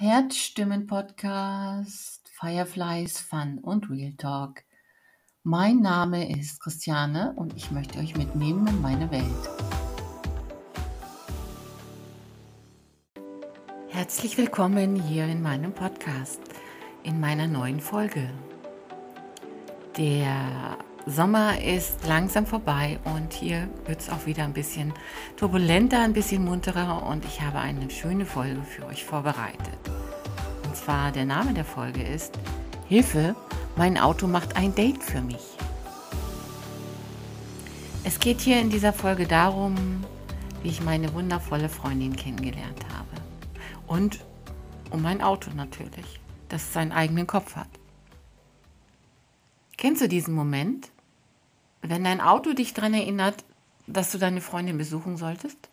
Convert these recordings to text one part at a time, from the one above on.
Herzstimmen-Podcast, Fireflies, Fun und Real Talk. Mein Name ist Christiane und ich möchte euch mitnehmen in meine Welt. Herzlich willkommen hier in meinem Podcast, in meiner neuen Folge. Der Sommer ist langsam vorbei und hier wird es auch wieder ein bisschen turbulenter, ein bisschen munterer und ich habe eine schöne Folge für euch vorbereitet. Und zwar der Name der Folge ist Hilfe, mein Auto macht ein Date für mich. Es geht hier in dieser Folge darum, wie ich meine wundervolle Freundin kennengelernt habe. Und um mein Auto natürlich, das seinen eigenen Kopf hat. Kennst du diesen Moment, wenn dein Auto dich daran erinnert, dass du deine Freundin besuchen solltest?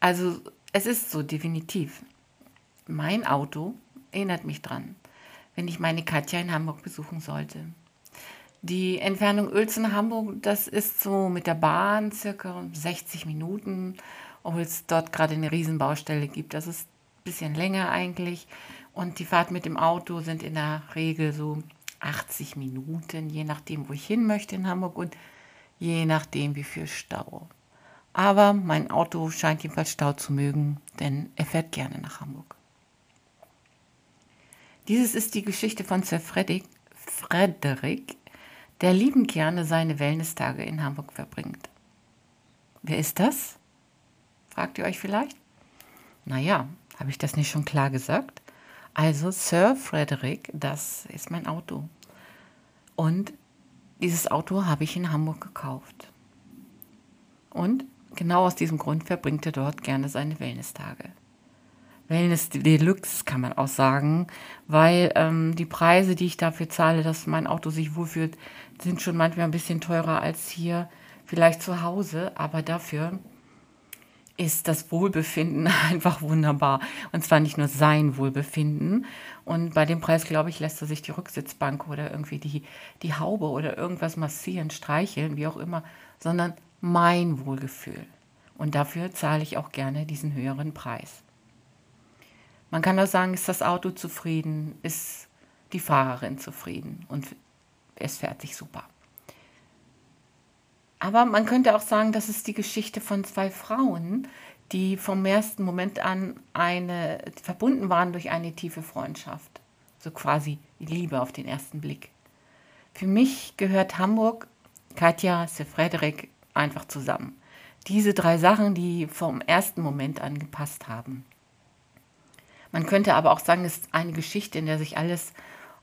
Also es ist so definitiv. Mein Auto erinnert mich dran, wenn ich meine Katja in Hamburg besuchen sollte. Die Entfernung Uelzen-Hamburg, das ist so mit der Bahn circa 60 Minuten, obwohl es dort gerade eine Riesenbaustelle gibt. Das ist ein bisschen länger eigentlich. Und die Fahrt mit dem Auto sind in der Regel so 80 Minuten, je nachdem, wo ich hin möchte in Hamburg und je nachdem, wie viel Stau. Aber mein Auto scheint jedenfalls Stau zu mögen, denn er fährt gerne nach Hamburg. Dieses ist die Geschichte von Sir Frederick, Frederick der lieben gerne seine Wellnesstage in Hamburg verbringt. Wer ist das? Fragt ihr euch vielleicht? Naja, habe ich das nicht schon klar gesagt? Also Sir Frederick, das ist mein Auto. Und dieses Auto habe ich in Hamburg gekauft. Und genau aus diesem Grund verbringt er dort gerne seine Wellness-Tage. Wellness Deluxe kann man auch sagen, weil ähm, die Preise, die ich dafür zahle, dass mein Auto sich wohlfühlt, sind schon manchmal ein bisschen teurer als hier vielleicht zu Hause, aber dafür ist das Wohlbefinden einfach wunderbar. Und zwar nicht nur sein Wohlbefinden. Und bei dem Preis, glaube ich, lässt er sich die Rücksitzbank oder irgendwie die, die Haube oder irgendwas massieren, streicheln, wie auch immer, sondern mein Wohlgefühl. Und dafür zahle ich auch gerne diesen höheren Preis. Man kann auch sagen, ist das Auto zufrieden, ist die Fahrerin zufrieden und es fährt sich super. Aber man könnte auch sagen, das ist die Geschichte von zwei Frauen, die vom ersten Moment an eine, verbunden waren durch eine tiefe Freundschaft. So quasi Liebe auf den ersten Blick. Für mich gehört Hamburg, Katja, Sir Frederik einfach zusammen. Diese drei Sachen, die vom ersten Moment an gepasst haben. Man könnte aber auch sagen, es ist eine Geschichte, in der sich alles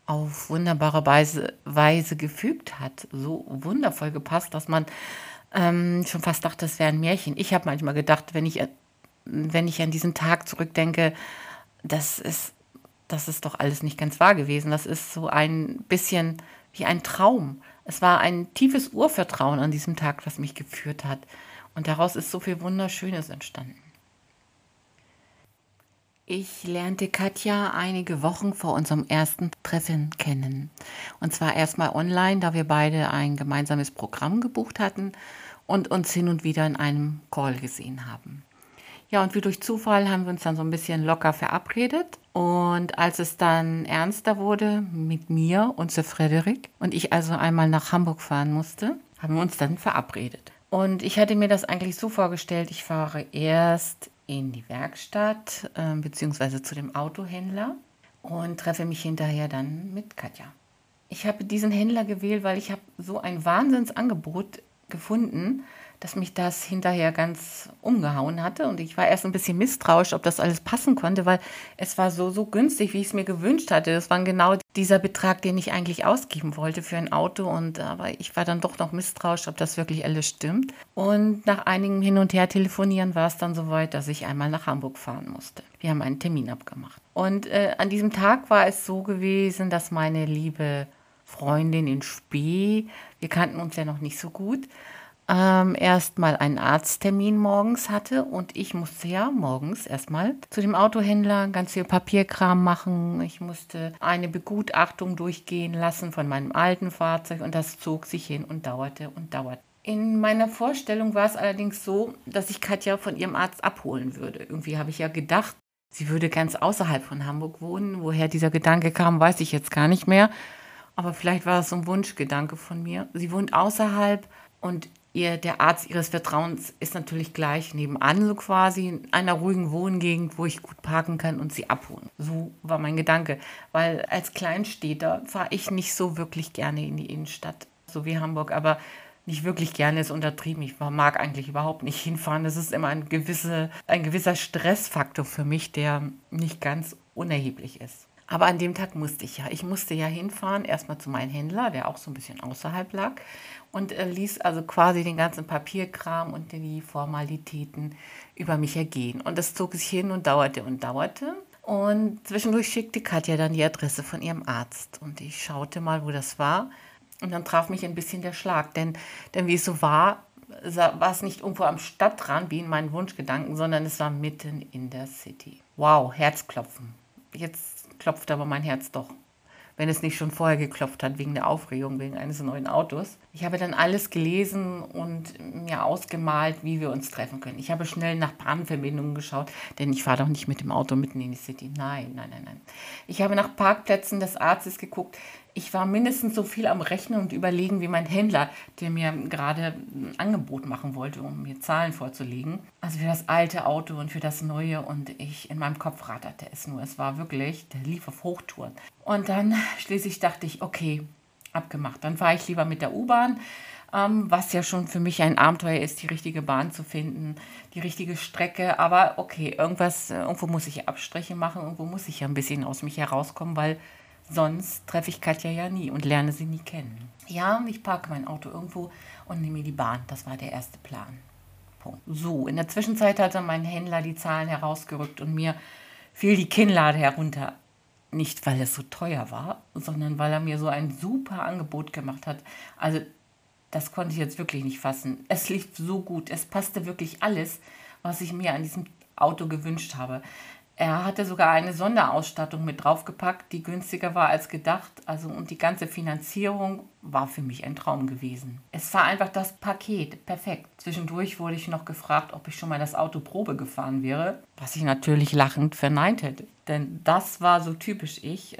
auf wunderbare Weise, Weise gefügt hat. So wundervoll gepasst, dass man ähm, schon fast dachte, das wäre ein Märchen. Ich habe manchmal gedacht, wenn ich, wenn ich an diesen Tag zurückdenke, das ist, das ist doch alles nicht ganz wahr gewesen. Das ist so ein bisschen wie ein Traum. Es war ein tiefes Urvertrauen an diesem Tag, das mich geführt hat. Und daraus ist so viel Wunderschönes entstanden. Ich lernte Katja einige Wochen vor unserem ersten Treffen kennen. Und zwar erstmal online, da wir beide ein gemeinsames Programm gebucht hatten und uns hin und wieder in einem Call gesehen haben. Ja, und wie durch Zufall haben wir uns dann so ein bisschen locker verabredet. Und als es dann ernster wurde mit mir und Sir Frederik und ich also einmal nach Hamburg fahren musste, haben wir uns dann verabredet. Und ich hatte mir das eigentlich so vorgestellt, ich fahre erst in die Werkstatt äh, bzw. zu dem Autohändler und treffe mich hinterher dann mit Katja. Ich habe diesen Händler gewählt, weil ich habe so ein Wahnsinnsangebot gefunden, dass mich das hinterher ganz umgehauen hatte. Und ich war erst ein bisschen misstrauisch, ob das alles passen konnte, weil es war so, so günstig, wie ich es mir gewünscht hatte. Das war genau dieser Betrag, den ich eigentlich ausgeben wollte für ein Auto. Und aber ich war dann doch noch misstrauisch, ob das wirklich alles stimmt. Und nach einigem Hin und Her telefonieren war es dann soweit, dass ich einmal nach Hamburg fahren musste. Wir haben einen Termin abgemacht. Und äh, an diesem Tag war es so gewesen, dass meine liebe Freundin in Spee, wir kannten uns ja noch nicht so gut, ähm, erstmal einen Arzttermin morgens hatte und ich musste ja morgens erstmal zu dem Autohändler ganz viel Papierkram machen. Ich musste eine Begutachtung durchgehen lassen von meinem alten Fahrzeug und das zog sich hin und dauerte und dauerte. In meiner Vorstellung war es allerdings so, dass ich Katja von ihrem Arzt abholen würde. Irgendwie habe ich ja gedacht, sie würde ganz außerhalb von Hamburg wohnen. Woher dieser Gedanke kam, weiß ich jetzt gar nicht mehr. Aber vielleicht war es so ein Wunschgedanke von mir. Sie wohnt außerhalb und ihr, der Arzt ihres Vertrauens ist natürlich gleich nebenan, so quasi in einer ruhigen Wohngegend, wo ich gut parken kann und sie abholen. So war mein Gedanke. Weil als Kleinstädter fahre ich nicht so wirklich gerne in die Innenstadt, so wie Hamburg. Aber nicht wirklich gerne ist untertrieben. Ich mag eigentlich überhaupt nicht hinfahren. Das ist immer ein, gewisse, ein gewisser Stressfaktor für mich, der nicht ganz unerheblich ist. Aber an dem Tag musste ich ja. Ich musste ja hinfahren, erstmal zu meinem Händler, der auch so ein bisschen außerhalb lag, und äh, ließ also quasi den ganzen Papierkram und die Formalitäten über mich ergehen. Und das zog sich hin und dauerte und dauerte. Und zwischendurch schickte Katja dann die Adresse von ihrem Arzt. Und ich schaute mal, wo das war. Und dann traf mich ein bisschen der Schlag. Denn, denn wie es so war, war es nicht irgendwo am Stadtrand, wie in meinen Wunschgedanken, sondern es war mitten in der City. Wow, Herzklopfen. Jetzt klopft aber mein Herz doch. Wenn es nicht schon vorher geklopft hat, wegen der Aufregung, wegen eines neuen Autos. Ich habe dann alles gelesen und mir ausgemalt, wie wir uns treffen können. Ich habe schnell nach Bahnverbindungen geschaut, denn ich fahre doch nicht mit dem Auto mitten in die City. Nein, nein, nein, nein. Ich habe nach Parkplätzen des Arztes geguckt ich war mindestens so viel am Rechnen und überlegen wie mein Händler, der mir gerade ein Angebot machen wollte, um mir Zahlen vorzulegen. Also für das alte Auto und für das neue und ich in meinem Kopf ratterte es nur. Es war wirklich, der lief auf Hochtouren. Und dann schließlich dachte ich, okay, abgemacht. Dann fahre ich lieber mit der U-Bahn, ähm, was ja schon für mich ein Abenteuer ist, die richtige Bahn zu finden, die richtige Strecke. Aber okay, irgendwas, irgendwo muss ich Abstriche machen, irgendwo muss ich ja ein bisschen aus mich herauskommen, weil Sonst treffe ich Katja ja nie und lerne sie nie kennen. Ja, ich parke mein Auto irgendwo und nehme die Bahn. Das war der erste Plan. Punkt. So, in der Zwischenzeit hatte mein Händler die Zahlen herausgerückt und mir fiel die Kinnlade herunter. Nicht, weil es so teuer war, sondern weil er mir so ein super Angebot gemacht hat. Also, das konnte ich jetzt wirklich nicht fassen. Es lief so gut. Es passte wirklich alles, was ich mir an diesem Auto gewünscht habe. Er hatte sogar eine Sonderausstattung mit draufgepackt, die günstiger war als gedacht. Also und die ganze Finanzierung war für mich ein Traum gewesen. Es war einfach das Paket, perfekt. Zwischendurch wurde ich noch gefragt, ob ich schon mal das Auto Probe gefahren wäre, was ich natürlich lachend verneint hätte. Denn das war so typisch ich.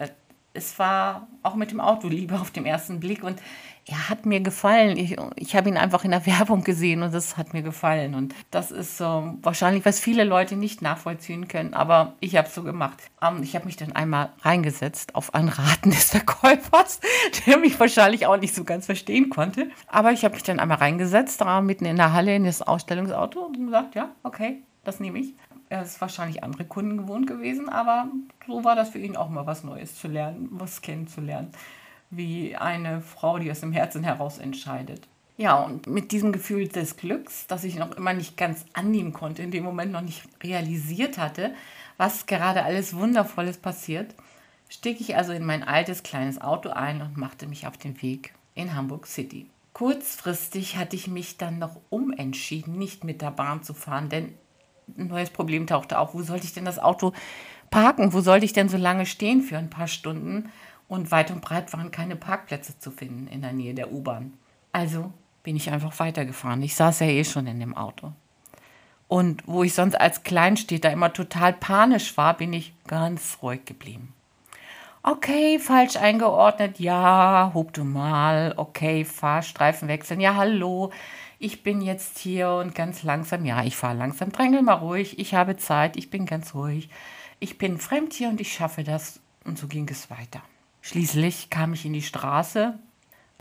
Es war auch mit dem Auto lieber auf dem ersten Blick und er hat mir gefallen. Ich, ich habe ihn einfach in der Werbung gesehen und das hat mir gefallen. Und das ist so wahrscheinlich, was viele Leute nicht nachvollziehen können, aber ich habe es so gemacht. Um, ähm, ich habe mich dann einmal reingesetzt auf Anraten des Verkäufers, der mich wahrscheinlich auch nicht so ganz verstehen konnte. Aber ich habe mich dann einmal reingesetzt, da mitten in der Halle in das Ausstellungsauto und gesagt, ja, okay, das nehme ich. Er ist wahrscheinlich andere Kunden gewohnt gewesen, aber so war das für ihn auch mal was Neues zu lernen, was kennenzulernen wie eine Frau, die aus dem Herzen heraus entscheidet. Ja, und mit diesem Gefühl des Glücks, das ich noch immer nicht ganz annehmen konnte, in dem Moment noch nicht realisiert hatte, was gerade alles Wundervolles passiert, stieg ich also in mein altes kleines Auto ein und machte mich auf den Weg in Hamburg City. Kurzfristig hatte ich mich dann noch umentschieden, nicht mit der Bahn zu fahren, denn ein neues Problem tauchte auf. Wo sollte ich denn das Auto parken? Wo sollte ich denn so lange stehen für ein paar Stunden? und weit und breit waren keine Parkplätze zu finden in der Nähe der U-Bahn. Also bin ich einfach weitergefahren. Ich saß ja eh schon in dem Auto. Und wo ich sonst als Kleinstädter immer total panisch war, bin ich ganz ruhig geblieben. Okay, falsch eingeordnet. Ja, hub du mal. Okay, Fahrstreifen wechseln. Ja, hallo. Ich bin jetzt hier und ganz langsam. Ja, ich fahre langsam. Drängel mal ruhig. Ich habe Zeit. Ich bin ganz ruhig. Ich bin fremd hier und ich schaffe das. Und so ging es weiter. Schließlich kam ich in die Straße,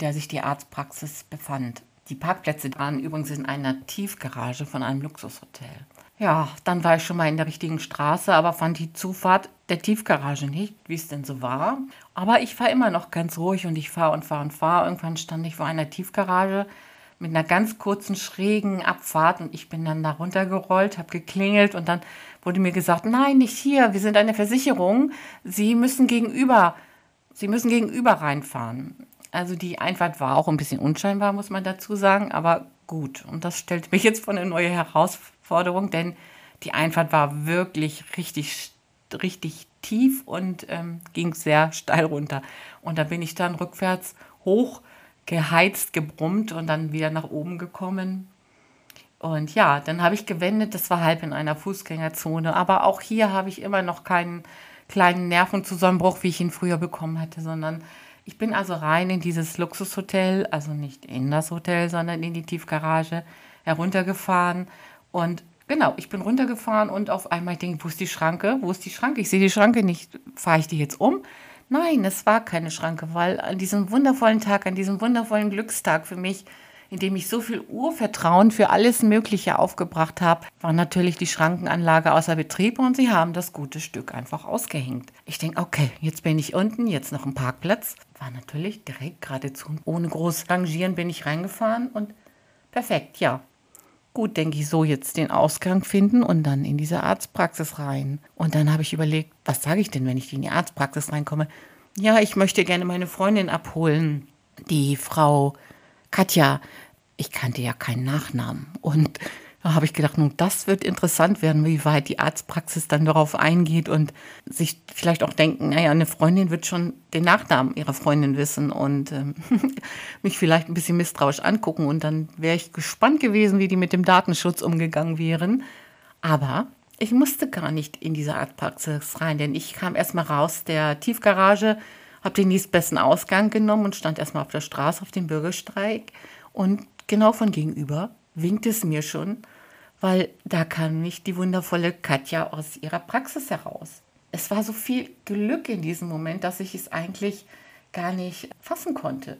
der sich die Arztpraxis befand. Die Parkplätze waren übrigens in einer Tiefgarage von einem Luxushotel. Ja, dann war ich schon mal in der richtigen Straße, aber fand die Zufahrt der Tiefgarage nicht, wie es denn so war. Aber ich fahre immer noch ganz ruhig und ich fahre und fahre und fahre. Irgendwann stand ich vor einer Tiefgarage mit einer ganz kurzen, schrägen Abfahrt und ich bin dann da runtergerollt, habe geklingelt und dann wurde mir gesagt, nein, nicht hier, wir sind eine Versicherung, Sie müssen gegenüber Sie müssen gegenüber reinfahren. Also die Einfahrt war auch ein bisschen unscheinbar, muss man dazu sagen, aber gut. Und das stellt mich jetzt vor eine neue Herausforderung, denn die Einfahrt war wirklich richtig, richtig tief und ähm, ging sehr steil runter. Und da bin ich dann rückwärts hoch geheizt, gebrummt und dann wieder nach oben gekommen. Und ja, dann habe ich gewendet, das war halb in einer Fußgängerzone. Aber auch hier habe ich immer noch keinen kleinen Nervenzusammenbruch, wie ich ihn früher bekommen hatte, sondern ich bin also rein in dieses Luxushotel, also nicht in das Hotel, sondern in die Tiefgarage heruntergefahren. Und genau, ich bin runtergefahren und auf einmal denke, wo ist die Schranke? Wo ist die Schranke? Ich sehe die Schranke nicht. Fahre ich die jetzt um? Nein, es war keine Schranke, weil an diesem wundervollen Tag, an diesem wundervollen Glückstag für mich, in dem ich so viel Urvertrauen für alles Mögliche aufgebracht habe, war natürlich die Schrankenanlage außer Betrieb und sie haben das gute Stück einfach ausgehängt. Ich denke, okay, jetzt bin ich unten, jetzt noch ein Parkplatz. War natürlich direkt geradezu. Ohne groß rangieren bin ich reingefahren und perfekt, ja. Gut, denke ich, so jetzt den Ausgang finden und dann in diese Arztpraxis rein. Und dann habe ich überlegt, was sage ich denn, wenn ich in die Arztpraxis reinkomme? Ja, ich möchte gerne meine Freundin abholen. Die Frau Katja, ich kannte ja keinen Nachnamen. Und da habe ich gedacht, nun, das wird interessant werden, wie weit die Arztpraxis dann darauf eingeht und sich vielleicht auch denken, naja, eine Freundin wird schon den Nachnamen ihrer Freundin wissen und ähm, mich vielleicht ein bisschen misstrauisch angucken. Und dann wäre ich gespannt gewesen, wie die mit dem Datenschutz umgegangen wären. Aber ich musste gar nicht in diese Arztpraxis rein, denn ich kam erstmal raus der Tiefgarage, habe den nächstbesten Ausgang genommen und stand erstmal auf der Straße auf dem Bürgersteig und genau von gegenüber winkt es mir schon, weil da kam nicht die wundervolle Katja aus ihrer Praxis heraus. Es war so viel Glück in diesem Moment, dass ich es eigentlich gar nicht fassen konnte.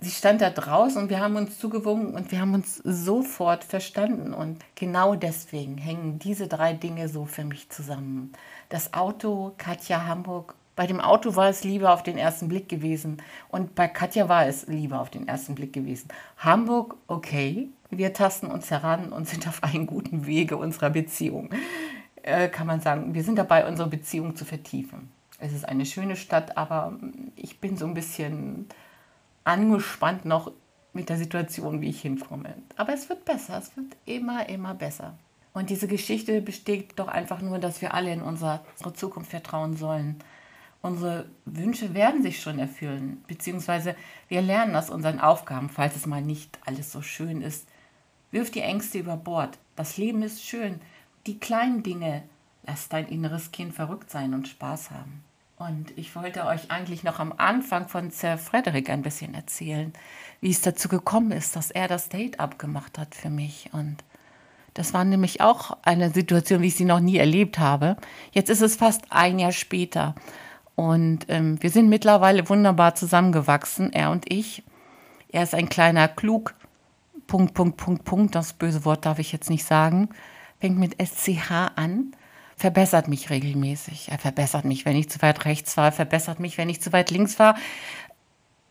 Sie stand da draußen und wir haben uns zugewunken und wir haben uns sofort verstanden. Und genau deswegen hängen diese drei Dinge so für mich zusammen. Das Auto, Katja Hamburg bei dem Auto war es Liebe auf den ersten Blick gewesen und bei Katja war es Liebe auf den ersten Blick gewesen. Hamburg, okay, wir tasten uns heran und sind auf einem guten Wege unserer Beziehung. Äh, kann man sagen, wir sind dabei, unsere Beziehung zu vertiefen. Es ist eine schöne Stadt, aber ich bin so ein bisschen angespannt noch mit der Situation, wie ich hinkomme. Aber es wird besser, es wird immer, immer besser. Und diese Geschichte besteht doch einfach nur, dass wir alle in unsere Zukunft vertrauen sollen unsere Wünsche werden sich schon erfüllen, beziehungsweise wir lernen aus unseren Aufgaben, falls es mal nicht alles so schön ist. Wirf die Ängste über Bord. Das Leben ist schön. Die kleinen Dinge. Lass dein inneres Kind verrückt sein und Spaß haben. Und ich wollte euch eigentlich noch am Anfang von Sir Frederick ein bisschen erzählen, wie es dazu gekommen ist, dass er das Date abgemacht hat für mich. Und das war nämlich auch eine Situation, wie ich sie noch nie erlebt habe. Jetzt ist es fast ein Jahr später. Und ähm, wir sind mittlerweile wunderbar zusammengewachsen, er und ich. Er ist ein kleiner Klug, Punkt, Punkt, Punkt, Punkt, das böse Wort darf ich jetzt nicht sagen, fängt mit SCH an, verbessert mich regelmäßig. Er verbessert mich, wenn ich zu weit rechts war, verbessert mich, wenn ich zu weit links war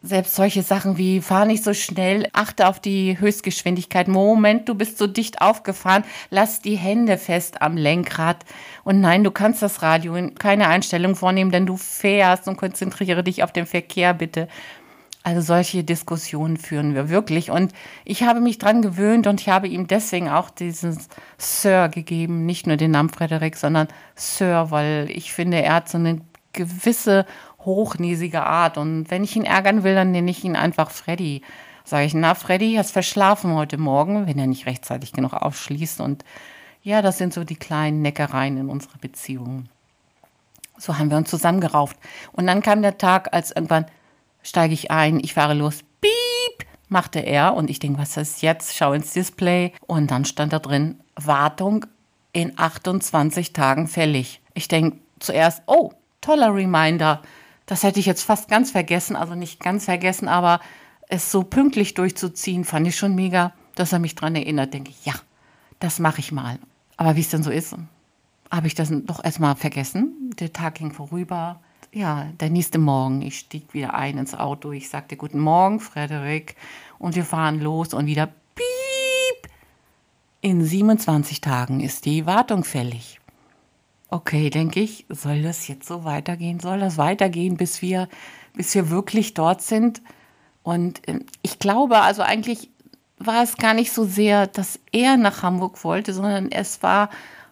selbst solche Sachen wie fahr nicht so schnell, achte auf die Höchstgeschwindigkeit. Moment, du bist so dicht aufgefahren, lass die Hände fest am Lenkrad. Und nein, du kannst das Radio in keine Einstellung vornehmen, denn du fährst und konzentriere dich auf den Verkehr bitte. Also solche Diskussionen führen wir wirklich. Und ich habe mich dran gewöhnt und ich habe ihm deswegen auch dieses Sir gegeben. Nicht nur den Namen Frederik, sondern Sir, weil ich finde, er hat so eine gewisse hochnäsige Art. Und wenn ich ihn ärgern will, dann nenne ich ihn einfach Freddy. Sage ich, na Freddy, hast verschlafen heute Morgen, wenn er nicht rechtzeitig genug aufschließt. Und ja, das sind so die kleinen Neckereien in unserer Beziehung. So haben wir uns zusammengerauft. Und dann kam der Tag, als irgendwann steige ich ein, ich fahre los, piep, machte er. Und ich denke, was ist jetzt? Schau ins Display. Und dann stand da drin, Wartung in 28 Tagen fällig. Ich denke zuerst, oh, toller Reminder. Das hätte ich jetzt fast ganz vergessen, also nicht ganz vergessen, aber es so pünktlich durchzuziehen, fand ich schon mega, dass er mich daran erinnert. Denke ich, ja, das mache ich mal. Aber wie es denn so ist, habe ich das doch erstmal vergessen. Der Tag ging vorüber. Ja, der nächste Morgen, ich stieg wieder ein ins Auto. Ich sagte Guten Morgen, Frederik. Und wir fahren los und wieder piep. In 27 Tagen ist die Wartung fällig. Okay, denke ich, soll das jetzt so weitergehen? Soll das weitergehen, bis wir, bis wir wirklich dort sind? Und ähm, ich glaube, also eigentlich war es gar nicht so sehr, dass er nach Hamburg wollte, sondern es war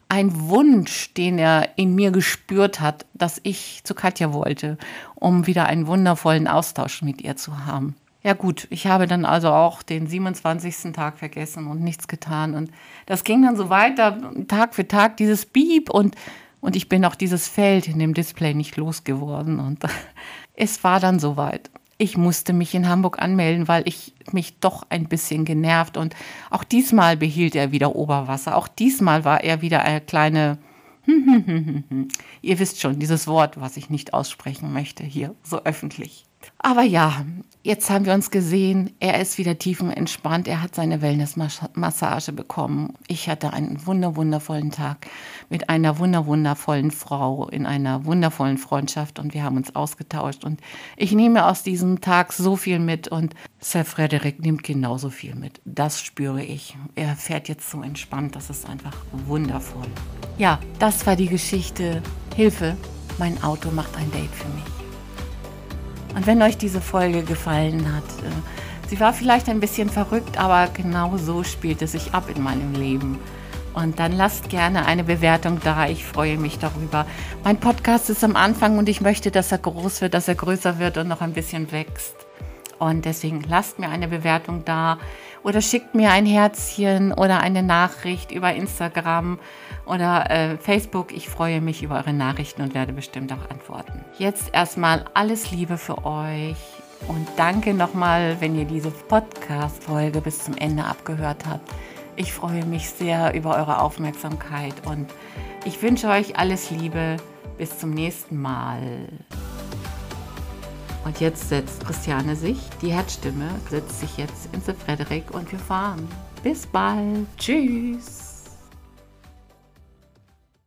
ein Wunsch, den er in mir gespürt hat, dass ich zu Katja wollte, um wieder einen wundervollen Austausch mit ihr zu haben. Ja gut, ich habe dann also auch den 27. Tag vergessen und nichts getan. Und das ging dann so weiter, Tag für Tag, dieses Beep und, und ich bin auch dieses Feld in dem Display nicht losgeworden. Und es war dann soweit. Ich musste mich in Hamburg anmelden, weil ich mich doch ein bisschen genervt und auch diesmal behielt er wieder Oberwasser. Auch diesmal war er wieder eine kleine Ihr wisst schon, dieses Wort, was ich nicht aussprechen möchte hier so öffentlich. Aber ja, jetzt haben wir uns gesehen. Er ist wieder tiefenentspannt. Er hat seine Wellnessmassage bekommen. Ich hatte einen wunder wundervollen Tag mit einer wunder wundervollen Frau in einer wundervollen Freundschaft und wir haben uns ausgetauscht. Und ich nehme aus diesem Tag so viel mit und Sir Frederick nimmt genauso viel mit. Das spüre ich. Er fährt jetzt so entspannt. Das ist einfach wundervoll. Ja, das war die Geschichte. Hilfe, mein Auto macht ein Date für mich. Und wenn euch diese Folge gefallen hat, äh, sie war vielleicht ein bisschen verrückt, aber genau so spielt es sich ab in meinem Leben. Und dann lasst gerne eine Bewertung da. Ich freue mich darüber. Mein Podcast ist am Anfang und ich möchte, dass er groß wird, dass er größer wird und noch ein bisschen wächst. Und deswegen lasst mir eine Bewertung da oder schickt mir ein Herzchen oder eine Nachricht über Instagram oder äh, Facebook. Ich freue mich über eure Nachrichten und werde bestimmt auch antworten. Jetzt erstmal alles Liebe für euch und danke nochmal, wenn ihr diese Podcast-Folge bis zum Ende abgehört habt. Ich freue mich sehr über eure Aufmerksamkeit und ich wünsche euch alles Liebe. Bis zum nächsten Mal. Und jetzt setzt Christiane sich, die Herzstimme setzt sich jetzt ins Frederik und wir fahren. Bis bald. Tschüss.